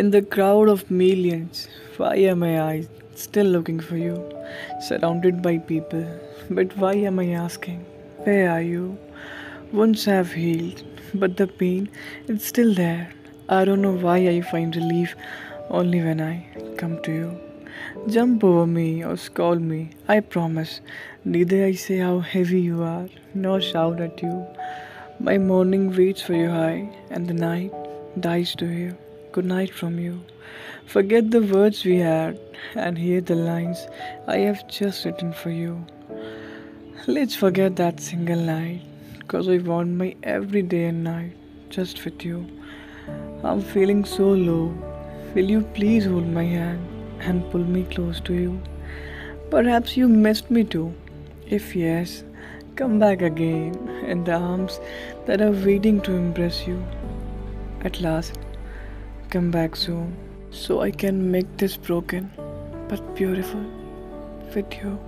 In the crowd of millions, why am I still looking for you? Surrounded by people, but why am I asking? Where are you? Wounds have healed, but the pain is still there. I don't know why I find relief only when I come to you. Jump over me or scold me, I promise. Neither I say how heavy you are, nor shout at you. My morning waits for you high, and the night dies to you. Good night from you. Forget the words we had, and hear the lines I have just written for you. Let's forget that single night, cause I want my every day and night just with you. I'm feeling so low. Will you please hold my hand and pull me close to you? Perhaps you missed me too. If yes, come back again in the arms that are waiting to embrace you. At last, come back soon so I can make this broken but beautiful with you.